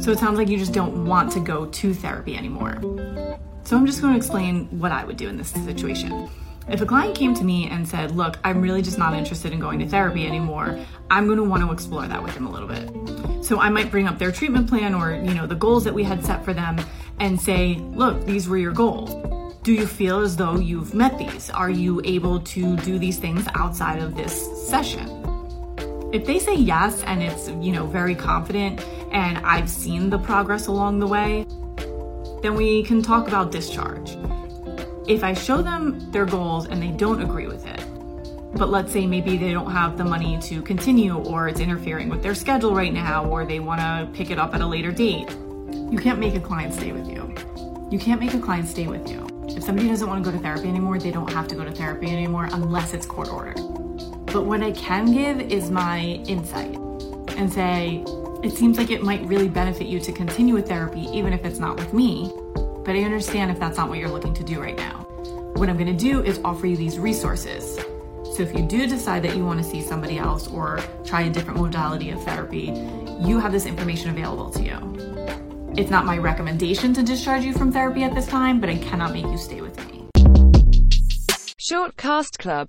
So it sounds like you just don't want to go to therapy anymore. So I'm just going to explain what I would do in this situation. If a client came to me and said, Look, I'm really just not interested in going to therapy anymore, I'm going to want to explore that with them a little bit. So I might bring up their treatment plan or, you know, the goals that we had set for them and say, Look, these were your goals. Do you feel as though you've met these? Are you able to do these things outside of this session? If they say yes and it's, you know, very confident and I've seen the progress along the way, then we can talk about discharge. If I show them their goals and they don't agree with it, but let's say maybe they don't have the money to continue or it's interfering with their schedule right now or they want to pick it up at a later date, you can't make a client stay with you. You can't make a client stay with you. If somebody doesn't want to go to therapy anymore, they don't have to go to therapy anymore unless it's court ordered. But what I can give is my insight and say, it seems like it might really benefit you to continue with therapy even if it's not with me, but I understand if that's not what you're looking to do right now. What I'm going to do is offer you these resources. So if you do decide that you want to see somebody else or try a different modality of therapy, you have this information available to you. It's not my recommendation to discharge you from therapy at this time, but I cannot make you stay with me. Short Cast Club